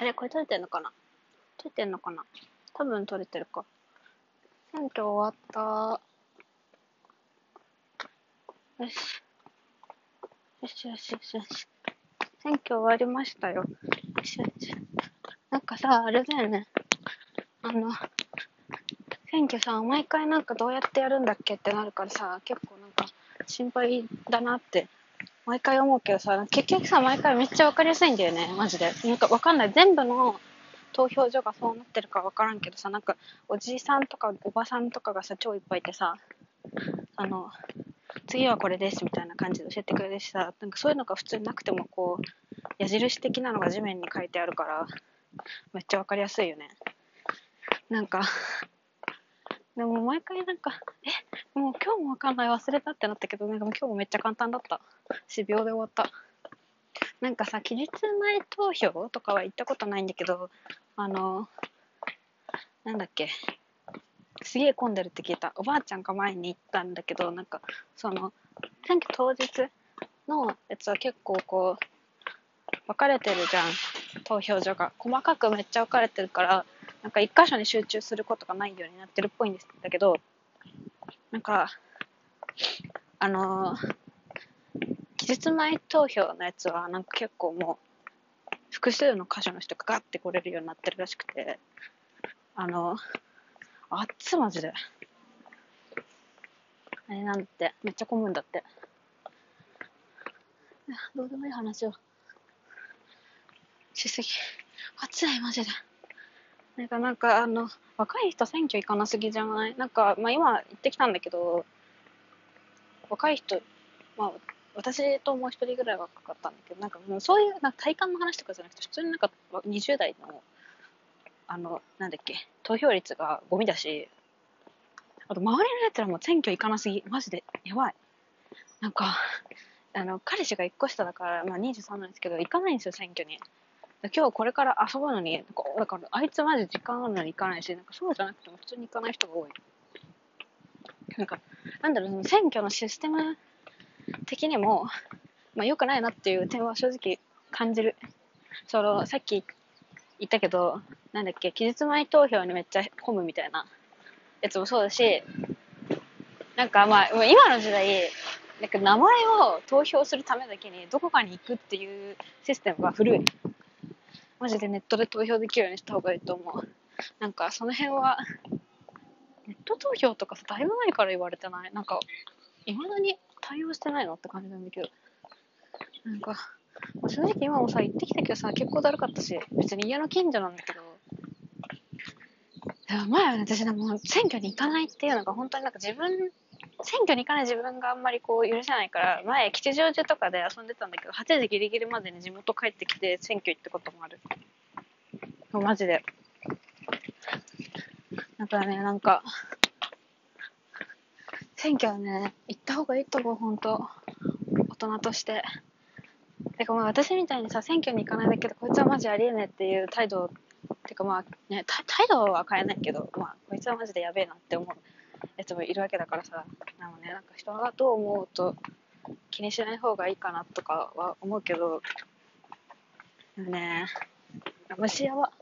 あれこれ撮れてんのかな？撮れてんのかな？多分撮れてるか。選挙終わった。よし。よしよしよしよし。選挙終わりましたよ。よしよし。なんかさ、あれだよね。あの、選挙さ、毎回なんかどうやってやるんだっけってなるからさ、結構なんか心配だなって、毎回思うけどさ、結局さ、毎回めっちゃわかりやすいんだよね、マジで。なんかわかんない。全部の投票所がそうなってるかわからんけどさ、なんかおじいさんとかおばさんとかがさ、超いっぱいいてさ、あの、次はこれですみたいな感じで教えてくれるしさ、なんかそういうのが普通なくてもこう、矢印的なのが地面に書いてあるから、めっちゃわかりやすいよね。なんか、でも毎回なんか、え、もう今日もわかんない忘れたってなったけど、なんかもう今日もめっちゃ簡単だった。し、秒で終わった。なんかさ、期日前投票とかは行ったことないんだけど、あの、なんだっけ、すげえ混んでるって聞いた。おばあちゃんが前に行ったんだけど、なんか、その、選挙当日のやつは結構こう、分かれてるじゃん、投票所が。細かくめっちゃ分かれてるから、なんか一箇所に集中することがないようになってるっぽいんですだけど、なんか、あのー期日前投票のやつは、なんか結構もう、複数の箇所の人がガッて来れるようになってるらしくて、あの、あっつマジで。あれなんて、めっちゃ混むんだって。どうでもいい話をしすぎ。暑い、マジで。なんか、なんか、あの、若い人選挙行かなすぎじゃない？なんか、まあ今行ってきたんだけど、若い人、まあ私ともう一人ぐらい若かったんだけど、なんかもうそういうなんか体感の話とかじゃなくて、普通になんか20代の、あの、なんだっけ、投票率がゴミだし、あと周りのやつらも選挙行かなすぎ、マジでやばい。なんか、あの、彼氏が1個下だから、まあ23なんですけど、行かないんですよ、選挙に。今日これから遊ぶのに、なんかだからあいつマジ時間あるのに行かないし、なんかそうじゃなくても普通に行かない人が多い。なんか、なんだろう、その選挙のシステム的にも、まあ、良くないなっていう点は正直感じる。その、さっき言ったけど、なんだっけ、期日前投票にめっちゃ混むみたいなやつもそうだし、なんかまあ、今の時代、なんか名前を投票するためだけにどこかに行くっていうシステムが古い。マジでネットで投票できるようにした方がいいと思う。なんかその辺は、ネット投票とかさ、だいぶ前から言われてない？なんか、いまだに対応してないのって感じなんだけど。なんか、正直今もさ、行ってきたけどさ、結構だるかったし、別に家の近所なんだけど、いや前はね、私でも選挙に行かないっていうのが本当になんか自分、選挙に行かない自分があんまりこう許せないから、前吉祥寺とかで遊んでたんだけど、8時ギリギリまでに地元帰ってきて選挙行ったこともある。マジで。だからね、なんか、選挙はね、行った方がいいと思う、本当大人として。てかまあ私みたいにさ、選挙に行かないんだけど、こいつはマジありえねえっていう態度、てかまあね、態度は変えないけど、まあ、こいつはマジでやべえなって思うつもいるわけだからさ、なんかね、なんか人がどう思うと気にしない方がいいかなとかは思うけど、でもね、虫やば。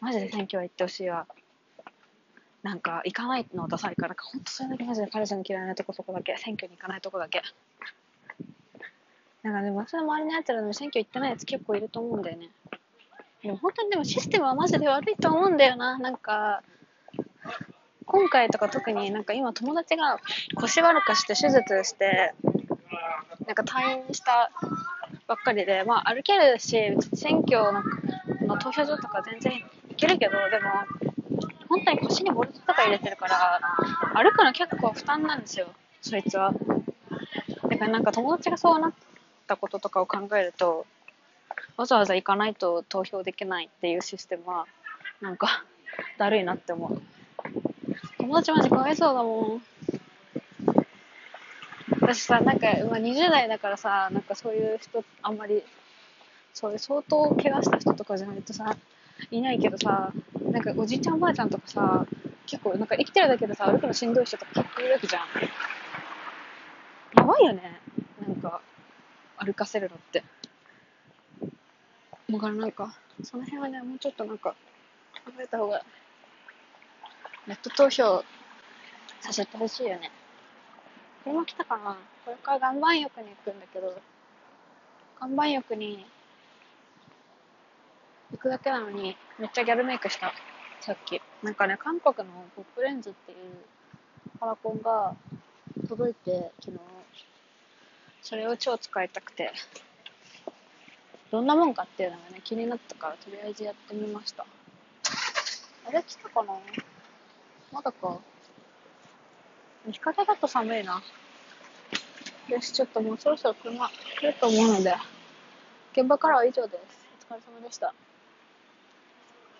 マジで選挙は行ってほしいわ。なんか、行かないのダサいから、ほんとそれだけマジで彼氏の嫌いなとこそこだけ。選挙に行かないとこだけ。なんかでも、私の周りのやつらでも選挙行ってないやつ結構いると思うんだよね。でも本当にでもシステムはマジで悪いと思うんだよな。なんか、今回とか特になんか今友達が腰悪くして手術して、なんか退院したばっかりで、まあ歩けるし、選挙の投票所とか全然行けるけど、でも、本当に腰にボルトとか入れてるから、歩くの結構負担なんですよ、そいつは。だからなんか友達がそうなったこととかを考えると、わざわざ行かないと投票できないっていうシステムは、なんか、だるいなって思う。友達マジかわいそうだもん。私さ、なんか、まあ、20代だからさ、なんかそういう人、あんまり、そういう相当怪我した人とかじゃないとさ、いないけどさ、なんかおじいちゃんおばあちゃんとかさ、結構なんか生きてるだけでさ、歩くのしんどい人とか結構いるわけじゃん。やばいよね。なんか、歩かせるのって。だからなんか、その辺はね、もうちょっとなんか、考えた方が、ネット投票させてほしいよね。車来たかな？これから岩盤浴に行くんだけど、岩盤浴に行くだけなのに、めっちゃギャルメイクした。さっき。なんかね、韓国のポップレンズっていうカラコンが届いて、昨日。それを超使いたくて。どんなもんかっていうのがね、気になったから、とりあえずやってみました。あれ来たかな？まだか。日陰だと寒いな。よし、ちょっともうそろそろ車来ると思うので、現場からは以上です。お疲れ様でした。